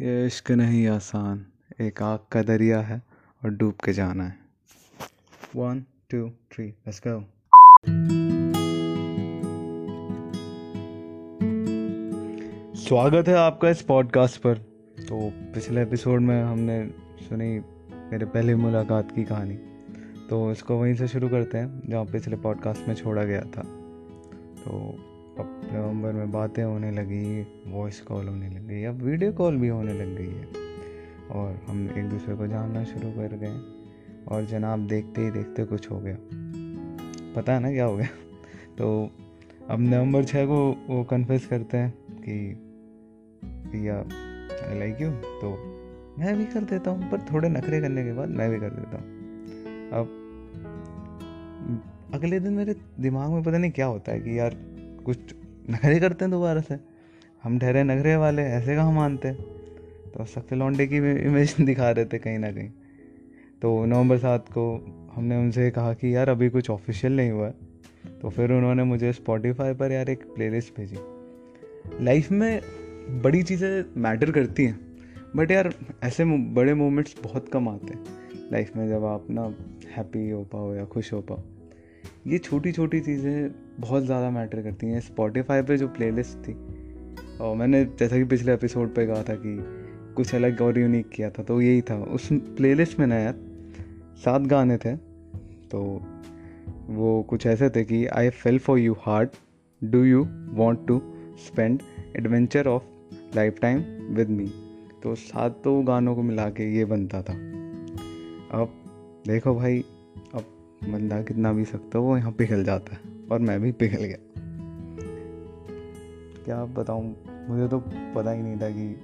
ये इश्क नहीं आसान। एक आग का दरिया है और डूब के जाना है। One two three let's go स्वागत है आपका इस पॉडकास्ट पर। तो पिछले एपिसोड में हमने सुनी मेरे पहले मुलाकात की कहानी। तो इसको वहीं से शुरू करते हैं, जहाँ पिछले पॉडकास्ट में छोड़ा गया था। तो नवंबर में बातें होने लगी वॉइस कॉल होने लग गई अब वीडियो कॉल भी होने लग गई है। और हम एक दूसरे को जानना शुरू कर गए। और जनाब देखते ही देखते कुछ हो गया। पता है ना क्या हो गया? तो अब नवंबर छः को वो कन्फेस करते हैं कि, भैया आई लाइक यू तो मैं भी कर देता हूँ, पर थोड़े नखरे करने के बाद मैं भी कर देता हूँ। अब अगले दिन मेरे दिमाग में पता नहीं क्या होता है कि यार कुछ नखरे करते हैं दोबारा से। हम ठहरे नखरे वाले, ऐसे कहाँ मानते तो सख्त लौंडे की इमेज दिखा रहे थे कहीं ना कहीं। तो नवंबर सात को हमने उनसे कहा कि यार अभी कुछ ऑफिशियल नहीं हुआ है। तो फिर उन्होंने मुझे स्पॉटिफाई पर यार एक प्लेलिस्ट भेजी। लाइफ में बड़ी चीज़ें मैटर करती हैं। बट यार, ऐसे बड़े मोमेंट्स बहुत कम आते हैं। लाइफ में जब आप ना हैप्पी हो पाओ या खुश हो पाओ। ये छोटी छोटी चीज़ें बहुत ज़्यादा मैटर करती हैं। स्पॉटिफाई पे जो प्लेलिस्ट थी, और मैंने जैसा कि पिछले एपिसोड पे कहा था कि कुछ अलग और यूनिक किया था तो यही था। उस प्लेलिस्ट में ना यार, सात गाने थे तो वो कुछ ऐसे थे कि I fell for you heart do you want to spend adventure of lifetime with me तो सातों गानों को मिला के ये बनता था। अब देखो भाई बंदा कितना भी सकता वो यहाँ पिघल जाता है और मैं भी पिघल गया। क्या बताऊँ? मुझे तो पता ही नहीं था कि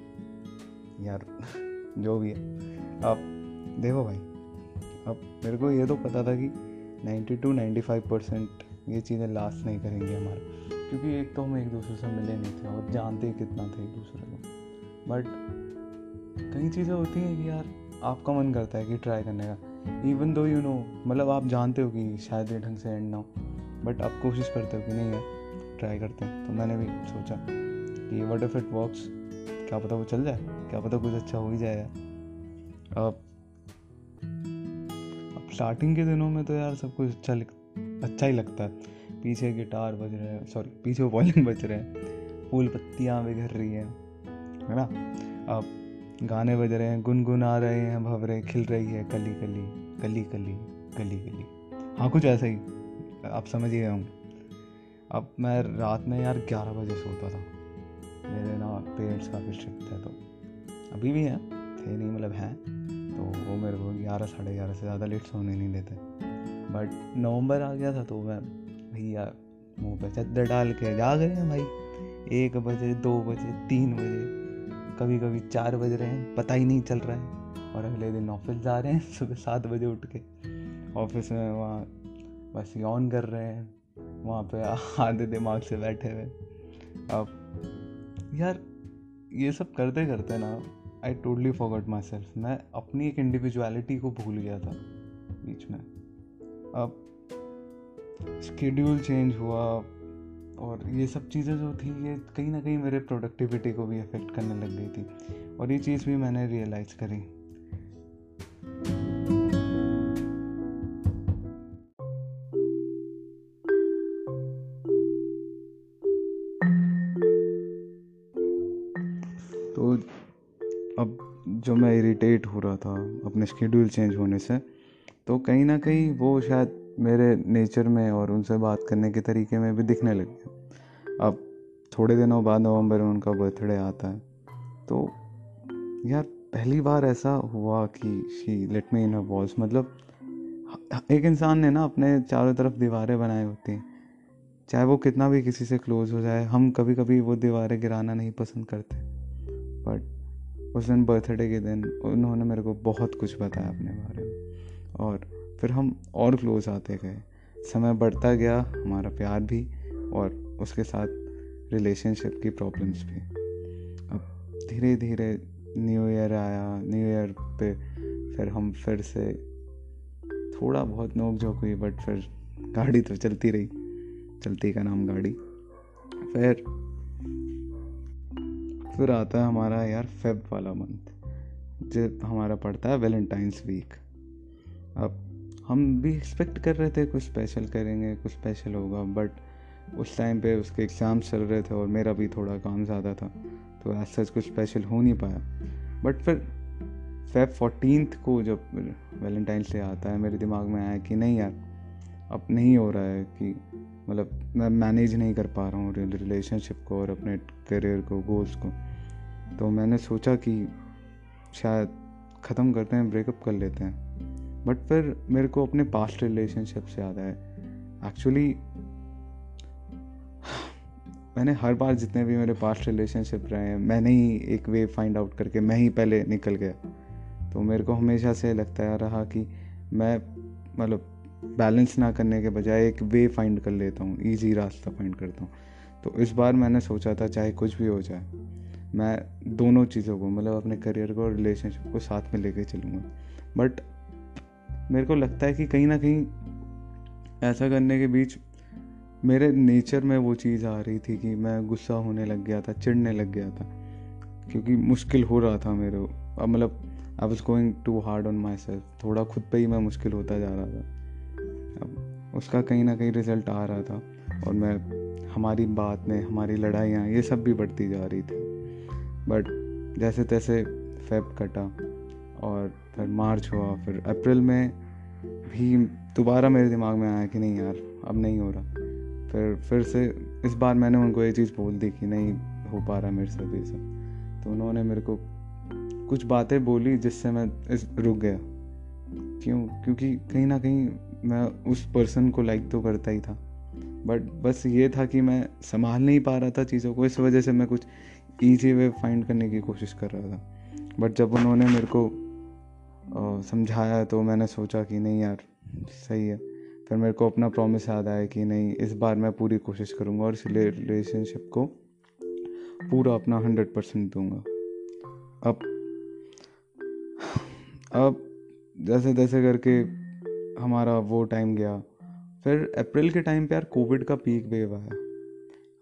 यार, जो भी है। आप देखो भाई अब मेरे को ये तो पता था कि 90 टू 95 परसेंट ये चीज़ें लास्ट नहीं करेंगी हमारे। क्योंकि एक तो हम एक दूसरे से मिले नहीं थे और जानते कितना थे एक दूसरे को। बट कई चीज़ें होती हैं कि यार, आपका मन करता है कि ट्राई करने का। इवन दो यू नो मतलब आप जानते हो कि शायद ये ढंग से एंड ना हो बट आप कोशिश करते हो कि नहीं यार ट्राई करते हैं। तो मैंने भी सोचा कि वट इफ़ इट वर्क्स क्या पता वो चल जाए, क्या पता कुछ अच्छा हो ही जाए यार। अब अब स्टार्टिंग के दिनों में तो यार सब कुछ अच्छा अच्छा ही लगता है। पीछे गिटार बज रहे हैं सॉरी पीछे वॉल्यूम बज रहे हैं, फूल पत्तियाँ बिखर रही हैं, है ना? अब गाने बज रहे हैं, गुनगुन रहे हैं भवरे खिल रही है, कली कली कली कली कली कली। हाँ कुछ ऐसा ही। आप समझ ही गए होंगे। अब मैं रात में यार ग्यारह बजे सोता था। मेरे ना पेरेंट्स काफ़ी स्ट्रिक्ट थे तो अभी भी हैं, थे नहीं मतलब हैं। तो वो मेरे को ग्यारह, साढ़े ग्यारह से ज़्यादा लेट सोने नहीं देते। बट नवंबर आ गया था तो मैं भैया मुँह पे चद्दर डाल के, जा गए हैं भाई, एक बजे, दो बजे, तीन बजे कभी कभी चार बज रहे हैं, पता ही नहीं चल रहा है। और अगले दिन ऑफ़िस जा रहे हैं, सुबह सात बजे उठ के। ऑफ़िस में वहाँ बस यौन कर रहे हैं। वहाँ पे आधे दिमाग से बैठे हुए। अब यार, ये सब करते करते ना I totally forgot myself मैं अपनी एक इंडिविजुअलिटी को भूल गया था बीच में। अब स्केड्यूल चेंज हुआ और ये सब चीज़ें जो थी, ये कहीं ना कहीं मेरे प्रोडक्टिविटी को भी अफेक्ट करने लग गई थी। और ये चीज़ भी मैंने रियलाइज़ करी। तो अब जो मैं इरिटेट हो रहा था, अपने शेड्यूल चेंज होने से तो कहीं ना कहीं वो शायद मेरे नेचर में और उनसे बात करने के तरीके में भी दिखने लग अब थोड़े दिनों बाद नवंबर में उनका बर्थडे आता है। तो यार, पहली बार ऐसा हुआ कि she let me in a walls मतलब एक इंसान ने ना अपने चारों तरफ़ दीवारें बनाई होती हैं। चाहे वो कितना भी किसी से क्लोज हो जाए, हम कभी कभी वो दीवारें गिराना नहीं पसंद करते। बट उस दिन बर्थडे के दिन उन्होंने मेरे को बहुत कुछ बताया अपने बारे में। और फिर हम और क्लोज आते गए। समय बढ़ता गया, हमारा प्यार भी और उसके साथ रिलेशनशिप की प्रॉब्लम्स भी। अब धीरे धीरे न्यू ईयर आया न्यू ईयर पे फिर हम फिर से थोड़ा बहुत नोक झोंक हुई बट फिर गाड़ी तो चलती रही। चलती का नाम गाड़ी। फिर फिर आता है हमारा यार फेब वाला मंथ जो हमारा पड़ता है वैलेंटाइंस वीक अब हम भी एक्सपेक्ट कर रहे थे कुछ स्पेशल करेंगे, कुछ स्पेशल होगा बट उस टाइम पे उसके एग्ज़ाम्स चल रहे थे और मेरा भी थोड़ा काम ज़्यादा था तो एज सच कुछ स्पेशल हो नहीं पाया। बट फिर फेब फोर्टीन को जब वैलेंटाइंस डे आता है, मेरे दिमाग में आया कि नहीं यार, अब नहीं हो रहा है कि मतलब मैं मैनेज नहीं कर पा रहा हूँ रिलेशनशिप को और अपने करियर को गोल्स को। तो मैंने सोचा कि शायद ख़त्म करते हैं ब्रेकअप कर लेते हैं। बट फिर मेरे को अपने पास्ट रिलेशनशिप से याद है एक्चुअली मैंने हर बार जितने भी मेरे पास्ट रिलेशनशिप रहे हैं, मैंने ही एक वे फाइंड आउट करके मैं ही पहले निकल गया। तो मेरे को हमेशा से लगता रहा कि मैं मतलब बैलेंस ना करने के बजाय एक वे फाइंड कर लेता हूँ ईजी रास्ता फाइंड करता हूँ। तो इस बार मैंने सोचा था चाहे कुछ भी हो जाए, मैं दोनों चीज़ों को मतलब अपने करियर को और रिलेशनशिप को साथ में लेके चलूँगा। बट मेरे को लगता है कि कहीं ना कहीं ऐसा करने के बीच मेरे नेचर में वो चीज़ आ रही थी कि मैं गुस्सा होने लग गया था, चिढ़ने लग गया था, क्योंकि मुश्किल हो रहा था मेरे अब मतलब I was going to hard on myself थोड़ा खुद पे ही मैं मुश्किल होता जा रहा था। अब उसका कहीं ना कहीं रिज़ल्ट आ रहा था और मैं, हमारी बात में, हमारी लड़ाइयाँ, ये सब भी बढ़ती जा रही थी। बट जैसे तैसे फेब कटा। और फिर मार्च हुआ, फिर अप्रैल में भी दोबारा मेरे दिमाग में आया कि नहीं यार, अब नहीं हो रहा। फिर फिर से इस बार मैंने उनको ये चीज़ बोल दी कि नहीं हो पा रहा मेरे साथ ये सब। तो उन्होंने मेरे को कुछ बातें बोली जिससे मैं इस, रुक गया। क्यों? क्योंकि कहीं ना कहीं मैं उस पर्सन को लाइक तो करता ही था। बट बस ये था कि मैं संभाल नहीं पा रहा था चीज़ों को, इस वजह से मैं कुछ ईजी वे फाइंड करने की कोशिश कर रहा था। बट जब उन्होंने मेरे को समझाया तो मैंने सोचा कि नहीं यार, सही है। फिर मेरे को अपना प्रॉमिस याद आया कि नहीं, इस बार मैं पूरी कोशिश करूँगा और इस रिलेशनशिप को पूरा अपना हंड्रेड परसेंट दूँगा। अब अब जैसे तैसे करके हमारा वो टाइम गया। फिर अप्रैल के टाइम पे यार कोविड का पीक वेव आया।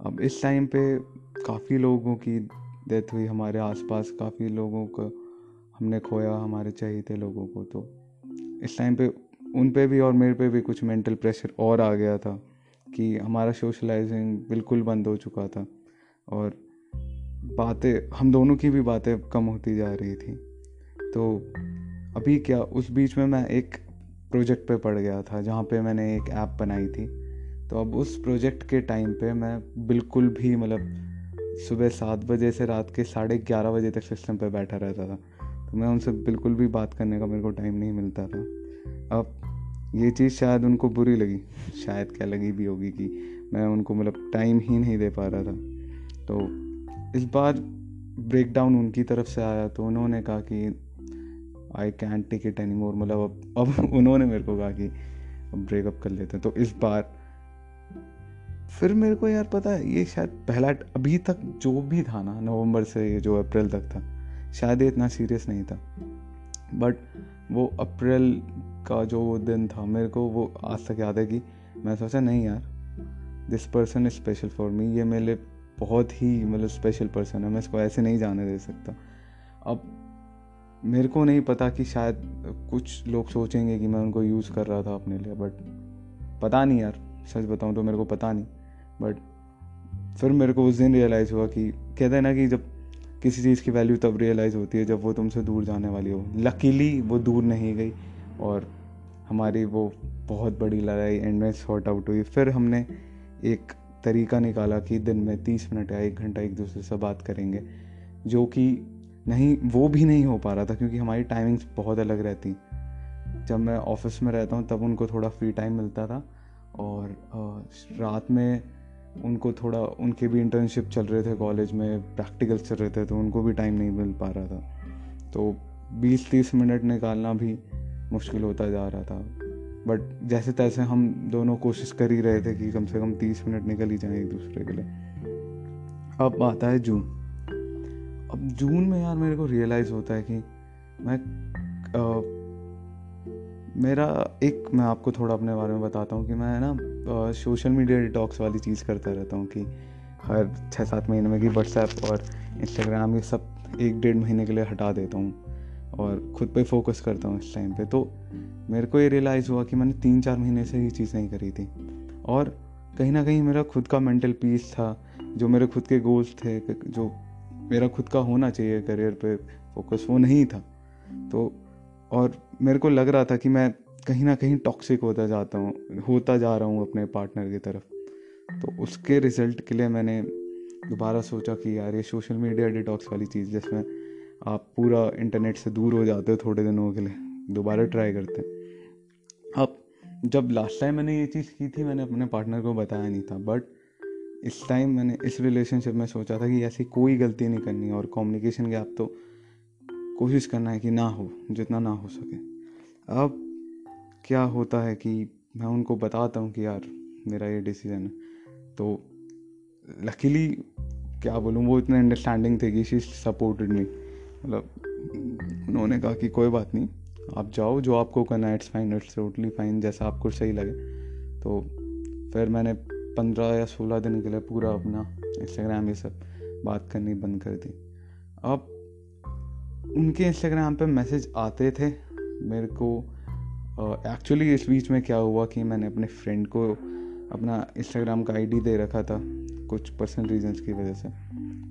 अब इस टाइम पे काफ़ी लोगों की डेथ हुई, हमारे आसपास काफ़ी लोगों को हमने खोया हमारे चाहिए थे लोगों को तो इस टाइम पे उन पे भी और मेरे पे भी कुछ मेंटल प्रेशर और आ गया था कि हमारा सोशलाइजिंग बिल्कुल बंद हो चुका था और बातें, हम दोनों की भी बातें कम होती जा रही थी। तो अभी क्या, उस बीच में मैं एक प्रोजेक्ट पे पड़ गया था जहाँ पे मैंने एक ऐप बनाई थी। तो अब उस प्रोजेक्ट के टाइम पे मैं बिल्कुल भी मतलब सुबह सात बजे से रात के साढ़े ग्यारह बजे तक सिस्टम पे बैठा रहता था। तो मैं उनसे बिल्कुल भी बात करने का मेरे को टाइम नहीं मिलता था। अब ये चीज़ शायद उनको बुरी लगी। शायद क्या लगी भी होगी कि मैं उनको मतलब टाइम ही नहीं दे पा रहा था। तो इस बार ब्रेक डाउन उनकी तरफ़ से आया तो उन्होंने कहा कि I can take it anymore मतलब अब अब उन्होंने मेरे को कहा कि अब ब्रेकअप कर लेते हैं। तो इस बार फिर मेरे को यार पता है, ये शायद पहला, अभी तक जो भी था ना, नवंबर से ये जो अप्रैल तक था शायद ये इतना सीरियस नहीं था। बट वो अप्रैल का जो वो दिन था, मेरे को वो आज तक याद है कि मैं सोचा, नहीं यार this person is special for me ये मेरे लिए बहुत ही मतलब स्पेशल पर्सन है। मैं इसको ऐसे नहीं जाने दे सकता। अब मेरे को नहीं पता कि शायद कुछ लोग सोचेंगे कि मैं उनको यूज़ कर रहा था अपने लिए बट पता नहीं यार, सच बताऊँ तो मेरे को पता नहीं। बट फिर मेरे को उस दिन रियलाइज़ हुआ कि कहते हैं ना कि जब किसी चीज़ की वैल्यू तब रियलाइज़ होती है जब वो तुमसे दूर जाने वाली हो। लकीली वो दूर नहीं गई और हमारी वो बहुत बड़ी लड़ाई एंड में सॉर्ट आउट हुई। फिर हमने एक तरीका निकाला कि दिन में तीस मिनट या एक घंटा एक दूसरे से बात करेंगे, जो कि नहीं, वो भी नहीं हो पा रहा था क्योंकि हमारी टाइमिंग्स बहुत अलग रहती। जब मैं ऑफ़िस में रहता हूँ, तब उनको थोड़ा फ्री टाइम मिलता था और रात में उनको थोड़ा, उनके भी इंटर्नशिप चल रहे थे कॉलेज में प्रैक्टिकल्स चल रहे थे तो उनको भी टाइम नहीं मिल पा रहा था। तो 20-30 मिनट निकालना भी मुश्किल होता जा रहा था। बट जैसे तैसे हम दोनों कोशिश कर ही रहे थे कि कम से कम 30 मिनट निकल ही जाए एक दूसरे के लिए। अब आता है जून। अब जून में यार मेरे को रियलाइज़ होता है कि मैं मेरा एक, मैं आपको थोड़ा अपने बारे में बताता हूँ कि मैं ना सोशल मीडिया डिटॉक्स वाली चीज़ करता रहता हूँ कि हर छः सात महीने में कि व्हाट्सएप और इंस्टाग्राम ये सब एक डेढ़ महीने के लिए हटा देता हूँ और ख़ुद पे फोकस करता हूँ इस टाइम पे। तो मेरे को ये रियलाइज़ हुआ कि मैंने तीन चार महीने से ये चीज़ नहीं करी थी और कहीं ना कहीं मेरा खुद का मेंटल पीस था, जो मेरे खुद के गोल्स थे, जो मेरा खुद का होना चाहिए करियर पे फोकस वो नहीं था। तो और मेरे को लग रहा था कि मैं कहीं ना कहीं टॉक्सिक होता जाता हूँ, होता जा रहा हूँ अपने पार्टनर की तरफ़। तो उसके रिज़ल्ट के लिए मैंने दोबारा सोचा कि यार ये सोशल मीडिया डिटॉक्स वाली चीज़ जिसमें आप पूरा इंटरनेट से दूर हो जाते हो थोड़े दिनों के लिए, दोबारा ट्राई करते हैं। अब जब लास्ट टाइम मैंने ये चीज़ की थी, मैंने अपने पार्टनर को बताया नहीं था बट इस टाइम मैंने, इस रिलेशनशिप में सोचा था कि ऐसी कोई गलती नहीं करनी और कम्युनिकेशन गैप तो कोशिश करना है कि ना हो, जितना ना हो सके। अब क्या होता है कि मैं उनको बताता हूँ कि यार, मेरा ये डिसीज़न है। तो लकीली क्या बोलूँ, वो इतने अंडरस्टैंडिंग थे कि शी सपोर्टेड मी मतलब उन्होंने कहा कि कोई बात नहीं, आप जाओ, जो आपको करना है it's fine it's totally fine जैसा आपको सही लगे। तो फिर मैंने पंद्रह या सोलह दिन के लिए पूरा अपना इंस्टाग्राम ये सब बात करनी बंद कर दी। अब उनके इंस्टाग्राम पे मैसेज आते थे मेरे को एक्चुअली इस बीच में क्या हुआ कि मैंने अपने फ्रेंड को अपना इंस्टाग्राम का आईडी दे रखा था कुछ पर्सनल रीजंस की वजह से।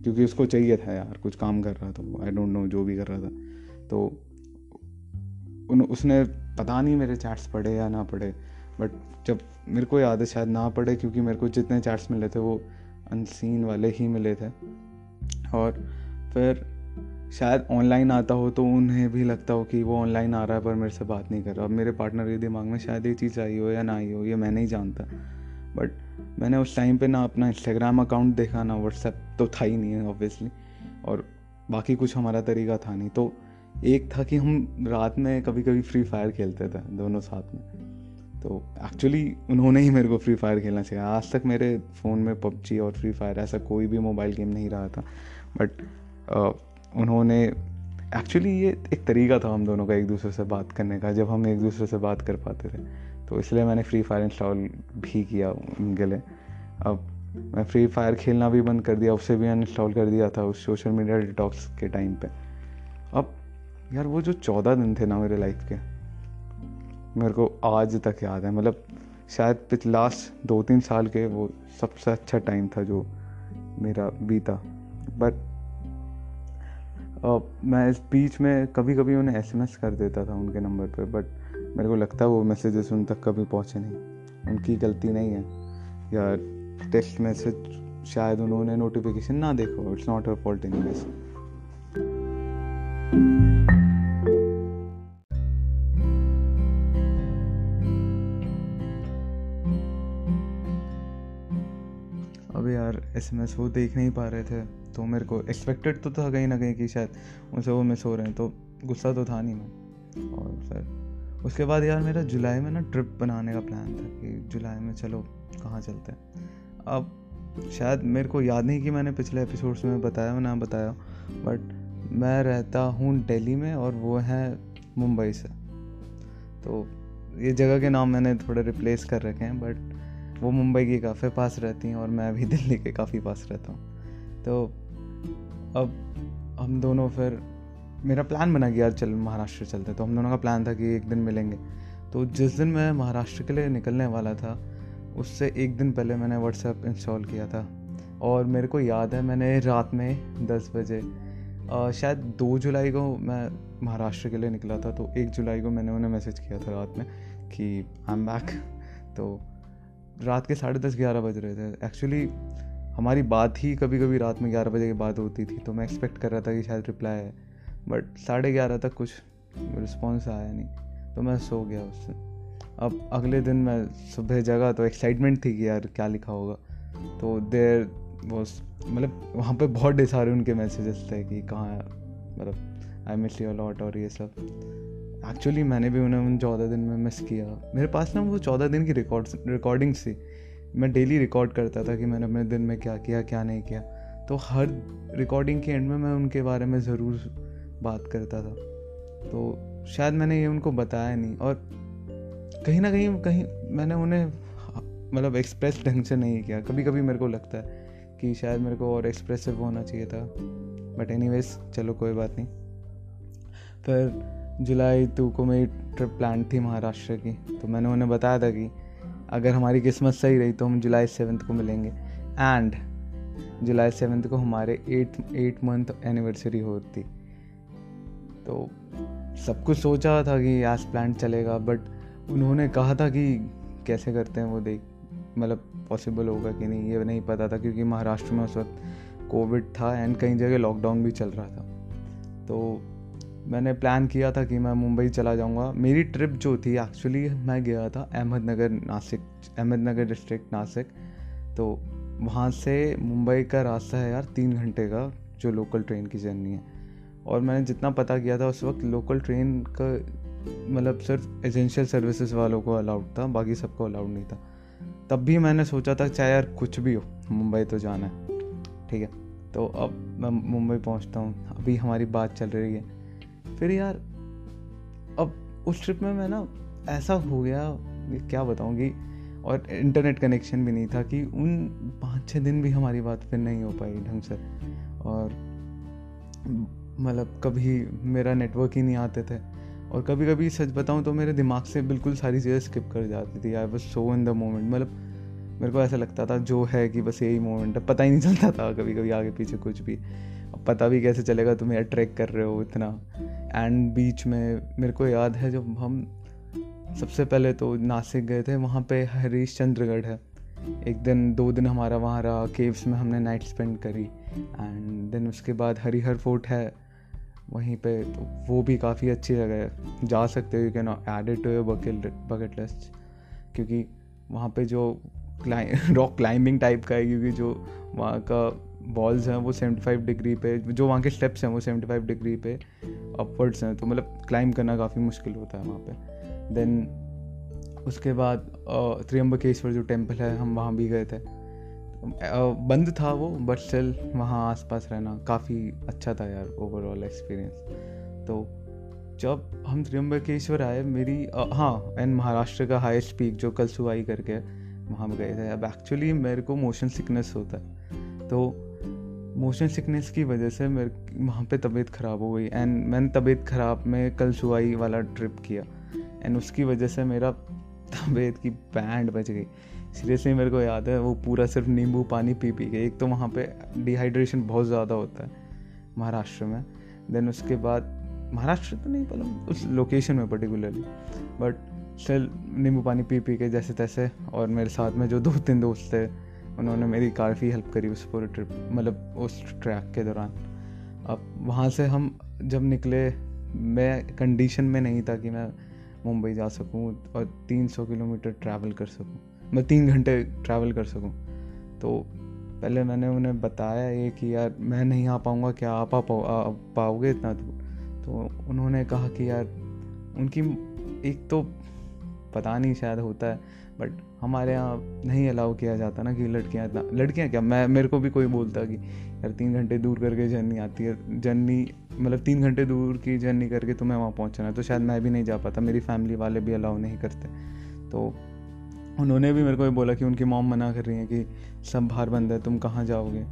क्योंकि उसको चाहिए था यार, कुछ काम कर रहा था आई डोंट नो जो भी कर रहा था। तो उन, उसने पता नहीं मेरे चैट्स पढ़े या ना पढ़े बट जब मेरे को याद है शायद ना पढ़े क्योंकि मेरे को जितने चैट्स मिले थे वो अनसीन वाले ही मिले थे। और फिर शायद ऑनलाइन आता हो तो उन्हें भी लगता हो कि वो ऑनलाइन आ रहा है, पर मेरे से बात नहीं कर रहा। अब मेरे पार्टनर के दिमाग में शायद ये चीज़ आई हो या ना आई हो, ये मैं नहीं जानता। बट मैंने उस टाइम पे ना अपना इंस्टाग्राम अकाउंट देखा, ना व्हाट्सएप तो था ही नहीं है ऑब्वियसली और बाकी कुछ हमारा तरीका था नहीं। तो एक था कि हम रात में कभी कभी फ्री फायर खेलते थे, दोनों साथ में। तो एक्चुअली उन्होंने ही मेरे को फ्री फायर खेलना चाहिए आज तक मेरे फ़ोन में पबजी और फ्री फायर ऐसा कोई भी मोबाइल गेम नहीं रहा था। बट उन्होंने एक्चुअली ये एक तरीका था हम दोनों का एक दूसरे से बात करने का, जब हम एक दूसरे से बात कर पाते थे। तो इसलिए मैंने फ्री फायर इंस्टॉल भी किया उनके लिए। अब मैं फ्री फायर खेलना भी बंद कर दिया, उससे भी अनइंस्टॉल कर दिया था उस सोशल मीडिया डिटॉक्स के टाइम पे। अब यार वो जो चौदह दिन थे ना मेरे लाइफ के, मेरे को आज तक याद है। मतलब शायद पिछ लास्ट दो तीन साल के वो सबसे अच्छा टाइम था जो मेरा बीता। बट मैं इस बीच में कभी कभी उन्हें एसएमएस कर देता था उनके नंबर पे बट मेरे को लगता है वो मैसेजेस उन तक कभी पहुँचे नहीं। उनकी गलती नहीं है। या टेक्स्ट मैसेज शायद उन्होंने नोटिफिकेशन ना देखो it's not a fault in this अब यार एस एम एस वो देख नहीं पा रहे थे। तो मेरे को एक्सपेक्टेड तो था कहीं ना कहीं कि शायद उनसे वो मिस हो रहे हैं तो गुस्सा तो था नहीं मैं। और फिर उसके बाद यार मेरा जुलाई में ना ट्रिप बनाने का प्लान था कि जुलाई में चलो, कहाँ चलते हैं। अब शायद मेरे को याद नहीं कि मैंने पिछले एपिसोड्स में बताया ना बताया बट मैं रहता हूँ दिल्ली में और वो है मुंबई से। तो ये जगह के नाम मैंने थोड़े रिप्लेस कर रखे हैं बट वो मुंबई के काफ़ी पास रहती हैं और मैं भी दिल्ली के काफ़ी पास रहता हूँ। तो अब हम दोनों फिर, मेरा प्लान बना यार चल महाराष्ट्र चलते तो हम दोनों का प्लान था कि एक दिन मिलेंगे। तो जिस दिन मैं महाराष्ट्र के लिए निकलने वाला था, उससे एक दिन पहले मैंने व्हाट्सएप इंस्टॉल किया था। और मेरे को याद है, मैंने रात में दस बजे शायद दो जुलाई को मैं महाराष्ट्र के लिए निकला था। तो एक जुलाई को मैंने उन्हें मैसेज किया था रात में कि आई एम बैक तो रात के साढ़े दस ग्यारह बज रहे थे। एक्चुअली हमारी बात ही कभी कभी रात में ग्यारह बजे के बाद होती थी तो मैं एक्सपेक्ट कर रहा था कि शायद रिप्लाई है बट साढ़े ग्यारह तक कुछ रिस्पॉन्स आया नहीं तो मैं सो गया उससे। अब अगले दिन मैं सुबह जगा तो एक्साइटमेंट थी कि यार क्या लिखा होगा। तो देर वो मतलब वहाँ पे बहुत ढेर सारे उनके मैसेजेस थे कि कहाँ मतलब आई मिस यू लॉट और ये सब। एक्चुअली मैंने भी उन्हें उन चौदह दिन में मिस किया। मेरे पास ना वो चौदह दिन की रिकॉर्ड रिकॉर्डिंग्स थी। मैं डेली रिकॉर्ड करता था कि मैंने अपने दिन में क्या किया, क्या नहीं किया। तो हर रिकॉर्डिंग के एंड में मैं उनके बारे में ज़रूर बात करता था। तो शायद मैंने ये उनको बताया नहीं और कहीं ना कहीं कहीं मैंने उन्हें मतलब एक्सप्रेस ढंग से नहीं किया। कभी कभी मेरे को लगता है कि शायद मेरे को और एक्सप्रेसिव होना चाहिए था। बट एनी चलो कोई बात नहीं। फिर जुलाई टू को मेरी ट्रिप प्लान थी महाराष्ट्र की। तो मैंने उन्हें बताया था कि अगर हमारी किस्मत सही रही तो हम जुलाई सेवन्थ को मिलेंगे। एंड जुलाई सेवन्थ को हमारे एट एट मंथ एनिवर्सरी होती। तो सब कुछ सोचा था कि आज प्लान चलेगा बट उन्होंने कहा था कि कैसे करते हैं वो देख। मतलब पॉसिबल होगा कि नहीं, ये नहीं पता था क्योंकि महाराष्ट्र में उस वक्त कोविड था एंड कई जगह लॉकडाउन भी चल रहा था। तो मैंने प्लान किया था कि मैं मुंबई चला जाऊँगा। मेरी ट्रिप जो थी एक्चुअली मैं गया था अहमदनगर, नासिक, अहमदनगर डिस्ट्रिक्ट नासिक। तो वहाँ से मुंबई का रास्ता है यार तीन घंटे का, जो लोकल ट्रेन की जर्नी है। और मैंने जितना पता किया था, उस वक्त लोकल ट्रेन का मतलब सिर्फ़ एजेंशियल सर्विसेज़ वालों को अलाउड था, बाकी सबको अलाउड नहीं था। तब भी मैंने सोचा था, चाहे यार कुछ भी हो, मुंबई तो जाना है। ठीक है तो अब मैं मुंबई पहुँचता हूँ। अभी हमारी बात चल रही है। फिर यार, अब उस ट्रिप में मैं ना ऐसा हो गया क्या बताऊँगी और इंटरनेट कनेक्शन भी नहीं था कि उन पाँच छः दिन भी हमारी बात फिर नहीं हो पाई ढंग से। और मतलब कभी मेरा नेटवर्क ही नहीं आते थे। और कभी कभी सच बताऊँ तो मेरे दिमाग से बिल्कुल सारी चीज़ें स्किप कर जाती थी। आई बस सो इन द मोमेंट मतलब मेरे को ऐसा लगता था, जो है कि बस यही मोमेंट है। पता ही नहीं चलता था कभी कभी आगे पीछे कुछ भी। पता भी कैसे चलेगा, तुम ट्रैक कर रहे हो इतना। एंड बीच में मेरे को याद है जब हम सबसे पहले तो नासिक गए थे, वहाँ पे हरीश चंद्रगढ़ है। एक दिन, दो दिन हमारा वहाँ रहा केव्स में हमने नाइट स्पेंड करी। एंड देन उसके बाद हरिहर फोर्ट है, वहीं पे तो वो भी काफ़ी अच्छी जगह है। जा सकते हो you can add to your bucket bucket list क्योंकि वहाँ पे जो रॉक क्लाइंबिंग टाइप का है, क्योंकि जो वहाँ का वॉल्स हैं वो 75 डिग्री पे, जो वहाँ के स्टेप्स हैं वो 75 डिग्री पे अपवर्ड्स हैं तो मतलब क्लाइंब करना काफ़ी मुश्किल होता है वहाँ पे। देन उसके बाद त्रियम्बकेश्वर जो टेंपल है, हम वहाँ भी गए थे। बंद था वो बट स्टिल वहाँ आसपास रहना काफ़ी अच्छा था यार ओवरऑल एक्सपीरियंस तो जब हम त्रियम्बकेश्वर आए, मेरी हाँ एंड महाराष्ट्र का हाईएस्ट पीक जो कल सुहाई करके वहाँ पर गए थे। अब एक्चुअली मेरे को मोशन सिकनेस होता है। तो मोशन सिकनेस की वजह से मेरे वहाँ पे तबीयत ख़राब हो गई। एंड मैंने तबीयत ख़राब में कल सुहाई वाला ट्रिप किया। एंड उसकी वजह से मेरा तबीयत की बैंड बच गई। सीरियसली मेरे को याद है, वो पूरा सिर्फ़ नींबू पानी पी पी के। एक तो वहाँ पे डिहाइड्रेशन बहुत ज़्यादा होता है महाराष्ट्र में। देन उसके बाद, महाराष्ट्र तो नहीं मतलब उस लोकेशन में पर्टिकुलरली बट स्टिल नींबू पानी पी पी के जैसे तैसे, और मेरे साथ में जो दो तीन दोस्त थे, उन्होंने मेरी काफ़ी हेल्प करी उस पूरे ट्रिप मतलब उस ट्रैक के दौरान। अब वहाँ से हम जब निकले, मैं कंडीशन में नहीं था कि मैं मुंबई जा सकूँ और 300 किलोमीटर ट्रैवल कर सकूँ मैं तीन घंटे ट्रैवल कर सकूँ। तो पहले मैंने उन्हें बताया ये कि यार, मैं नहीं आ पाऊँगा, क्या आप आ, पाओगे इतना दूर? तो उन्होंने कहा कि यार, उनकी एक तो पता नहीं शायद होता है बट हमारे यहाँ नहीं अलाउ किया जाता ना कि लड़कियाँ इतना, लड़कियाँ क्या? मैं, मेरे को भी कोई बोलता कि यार तीन घंटे दूर करके जर्नी आती है जर्नी मतलब तीन घंटे दूर की जर्नी करके तुम्हें वहाँ पहुँचना है तो शायद मैं भी नहीं जा पाता, मेरी फैमिली वाले भी अलाउ नहीं करते। तो उन्होंने भी मेरे को बोला कि उनकी मॉम मना कर रही है कि सब बाहर बंद है, तुम कहाँ जाओगे?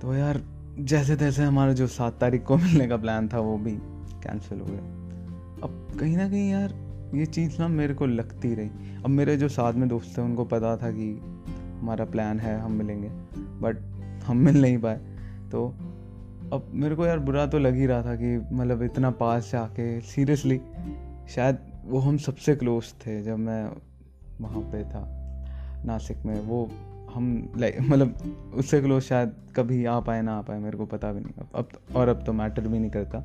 तो यार जैसे तैसे हमारा जो सात तारीख को मिलने का प्लान था, वो भी कैंसिल हो गया। अब कहीं ना कहीं यार ये चीज़ ना मेरे को लगती रही। अब मेरे जो साथ में दोस्त थे, उनको पता था कि हमारा प्लान है, हम मिलेंगे बट हम मिल नहीं पाए। तो अब मेरे को यार बुरा तो लग ही रहा था कि मतलब इतना पास जाके सीरियसली शायद वो हम सबसे क्लोज थे जब मैं वहाँ पे था, नासिक में। वो हम लाइक मतलब उससे क्लोज शायद कभी आ पाए, ना आ पाए, मेरे को पता भी नहीं। अब तो और अब तो मैटर भी नहीं करता।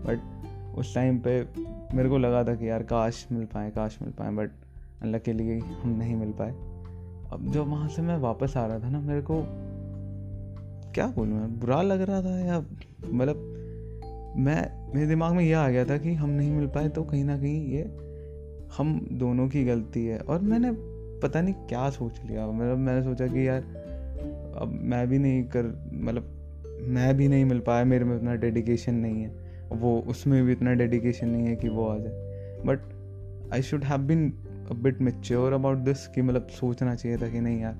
बट उस टाइम पे मेरे को लगा था कि यार काश मिल पाए, काश मिल पाए बट अल्लाह के लिए हम नहीं मिल पाए। अब जब वहाँ से मैं वापस आ रहा था ना, मेरे को क्या बोलूँ मैं बुरा लग रहा था या मतलब मैं, मेरे दिमाग में यह आ गया था कि हम नहीं मिल पाए तो कहीं ना कहीं ये हम दोनों की गलती है। और मैंने पता नहीं क्या सोच लिया। मतलब मैंने सोचा कि यार अब मैं भी नहीं कर मतलब मैं भी नहीं मिल पाया, मेरे में उतना डेडिकेशन नहीं है। वो उसमें भी इतना डेडिकेशन नहीं है कि वो आ जाए। But I should have been bit mature about this कि मतलब सोचना चाहिए था कि नहीं यार,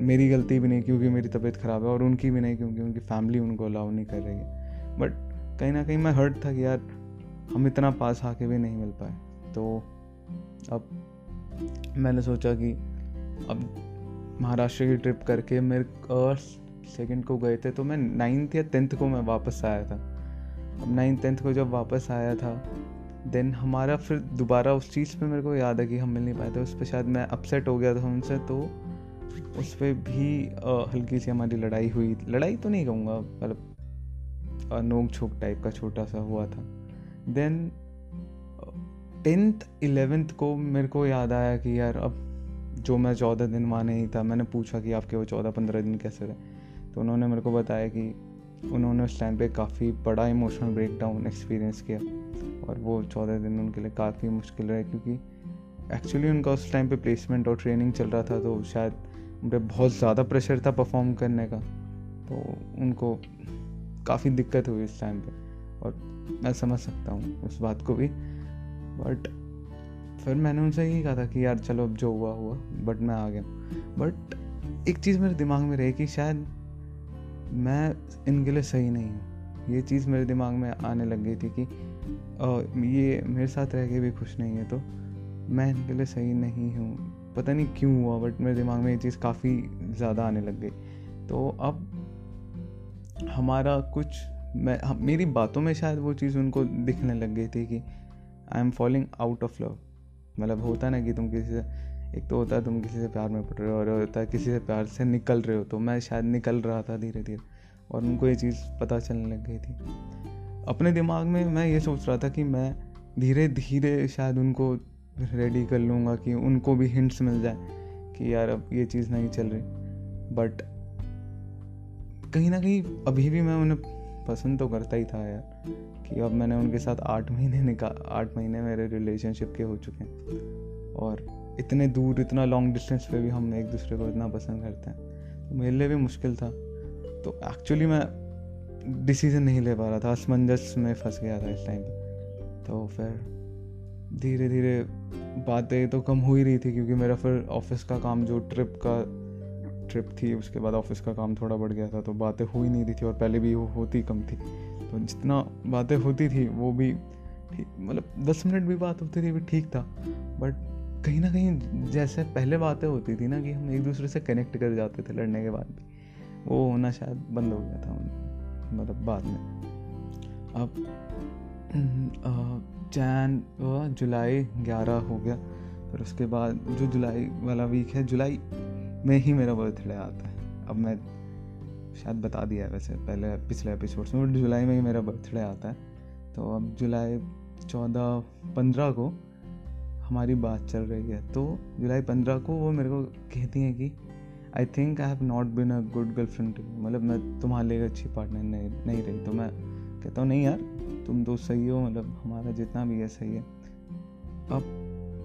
मेरी गलती भी नहीं क्योंकि मेरी तबीयत ख़राब है और उनकी भी नहीं क्योंकि उनकी फैमिली उनको अलाउ नहीं कर रही है। बट कहीं ना कहीं मैं हर्ट था कि यार, हम इतना पास आके भी नहीं मिल पाए। तो अब मैंने सोचा कि अब महाराष्ट्र की ट्रिप करके मेरे सेकंड को गए थे तो मैं नाइन्थ या टेंथ को मैं वापस आया था। अब नाइन्थ टेंथ को जब वापस आया था देन हमारा फिर दोबारा उस चीज़ पे मेरे को याद है कि हम मिल नहीं पाए थे। उस पर शायद मैं अपसेट हो गया था उनसे तो उस पर भी हल्की सी हमारी लड़ाई हुई। लड़ाई तो नहीं कहूँगा मतलब नोक छोक टाइप का छोटा सा हुआ था। देन टेंथ इलेवेंथ को मेरे को याद आया कि यार अब जो मैं चौदह दिन वहाँ नहीं था, मैंने पूछा कि आपके वो चौदह पंद्रह दिन कैसे रहे? तो उन्होंने मेरे को बताया कि उन्होंने उस टाइम पे काफ़ी बड़ा इमोशनल ब्रेकडाउन एक्सपीरियंस किया। और वो चौदह दिन उनके लिए काफ़ी मुश्किल रहे क्योंकि एक्चुअली उनका उस टाइम पे प्लेसमेंट और ट्रेनिंग चल रहा था तो शायद उन पर बहुत ज़्यादा प्रेशर था परफॉर्म करने का। तो उनको काफ़ी दिक्कत हुई उस टाइम पे। और मैं समझ सकता हूँ उस बात को भी। बट फिर मैंने उनसे यही कहा था कि यार चलो अब जो हुआ हुआ। बट मैं आ गया बट एक चीज़ मेरे दिमाग में रही कि शायद मैं इनके लिए सही नहीं हूँ। ये चीज़ मेरे दिमाग में आने लग गई थी कि ये मेरे साथ रह के भी खुश नहीं है तो मैं इनके लिए सही नहीं हूँ। पता नहीं क्यों हुआ बट मेरे दिमाग में ये चीज़ काफ़ी ज़्यादा आने लग गई। तो अब हमारा कुछ, मैं, मेरी बातों में शायद वो चीज़ उनको दिखने लग गई थी कि I am falling out of love मतलब होता ना कि तुम किसी से, एक तो होता है तुम किसी से प्यार में पड़ रहे हो और होता है किसी से प्यार से निकल रहे हो तो मैं शायद निकल रहा था धीरे धीरे और उनको ये चीज़ पता चलने लग गई थी। अपने दिमाग में मैं ये सोच रहा था कि मैं धीरे धीरे शायद उनको रेडी कर लूँगा कि उनको भी हिंट्स मिल जाए कि यार अब ये चीज़ नहीं चल रही। बट कहीं ना कहीं अभी भी मैं उन्हें पसंद तो करता ही था यार। कि अब मैंने उनके साथ आठ महीने निकाल आठ महीने मेरे रिलेशनशिप के हो चुके हैं। और इतने दूर, इतना लॉन्ग डिस्टेंस पे भी हम एक दूसरे को इतना पसंद करते हैं। तो मेरे लिए भी मुश्किल था। तो एक्चुअली मैं डिसीज़न नहीं ले पा रहा था। असमंजस में फंस गया था इस टाइम तो फिर धीरे धीरे बातें तो कम हो ही रही थी क्योंकि मेरा फिर ऑफ़िस का काम, जो ट्रिप का ट्रिप थी, उसके बाद ऑफ़िस का काम थोड़ा बढ़ गया था तो बातें हो ही नहीं रही थी और पहले भी वो होती कम थी। तो जितना बातें होती थी, वो भी मतलब दस मिनट भी बात होती थी भी ठीक था। बट कहीं ना कहीं जैसे पहले बातें होती थी ना कि हम एक दूसरे से कनेक्ट कर जाते थे लड़ने के बाद भी, वो होना शायद बंद हो गया था मतलब बाद में। अब जैन जुलाई ग्यारह हो गया फिर उसके बाद जो जुलाई वाला वीक है, जुलाई में ही मेरा बर्थडे आता है। अब मैं शायद बता दिया वैसे पहले पिछले एपिसोड में जुलाई में ही मेरा बर्थडे आता है। तो अब जुलाई चौदह पंद्रह को हमारी बात चल रही है। तो जुलाई पंद्रह को वो मेरे को कहती हैं कि I think I have not been a good girlfriend मतलब मैं तुम्हारे लिए अच्छी पार्टनर नहीं नहीं रही। तो मैं कहता हूँ, नहीं यार, तुम तो सही हो। मतलब हमारा जितना भी है, सही है। अब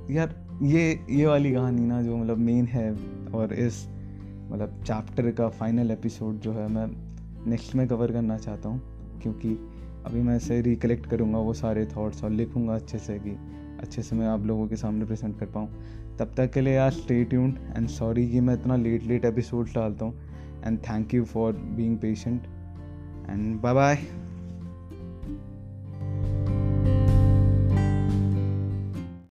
यार, ये ये वाली कहानी ना जो मतलब मेन है और इस मतलब चैप्टर का फाइनल एपिसोड जो है मैं नेक्स्ट में कवर करना चाहता हूँ, क्योंकि अभी मैं इसे रिकलेक्ट करूँगा वो सारे थॉट्स और लिखूँगा अच्छे से कि अच्छे से मैं आप लोगों के सामने प्रेजेंट कर पाऊँ। तब तक के लिए यार स्टे ट्यून्ड एंड सॉरी कि मैं इतना लेट लेट एपिसोड डालता हूँ and thank you for being patient and bye bye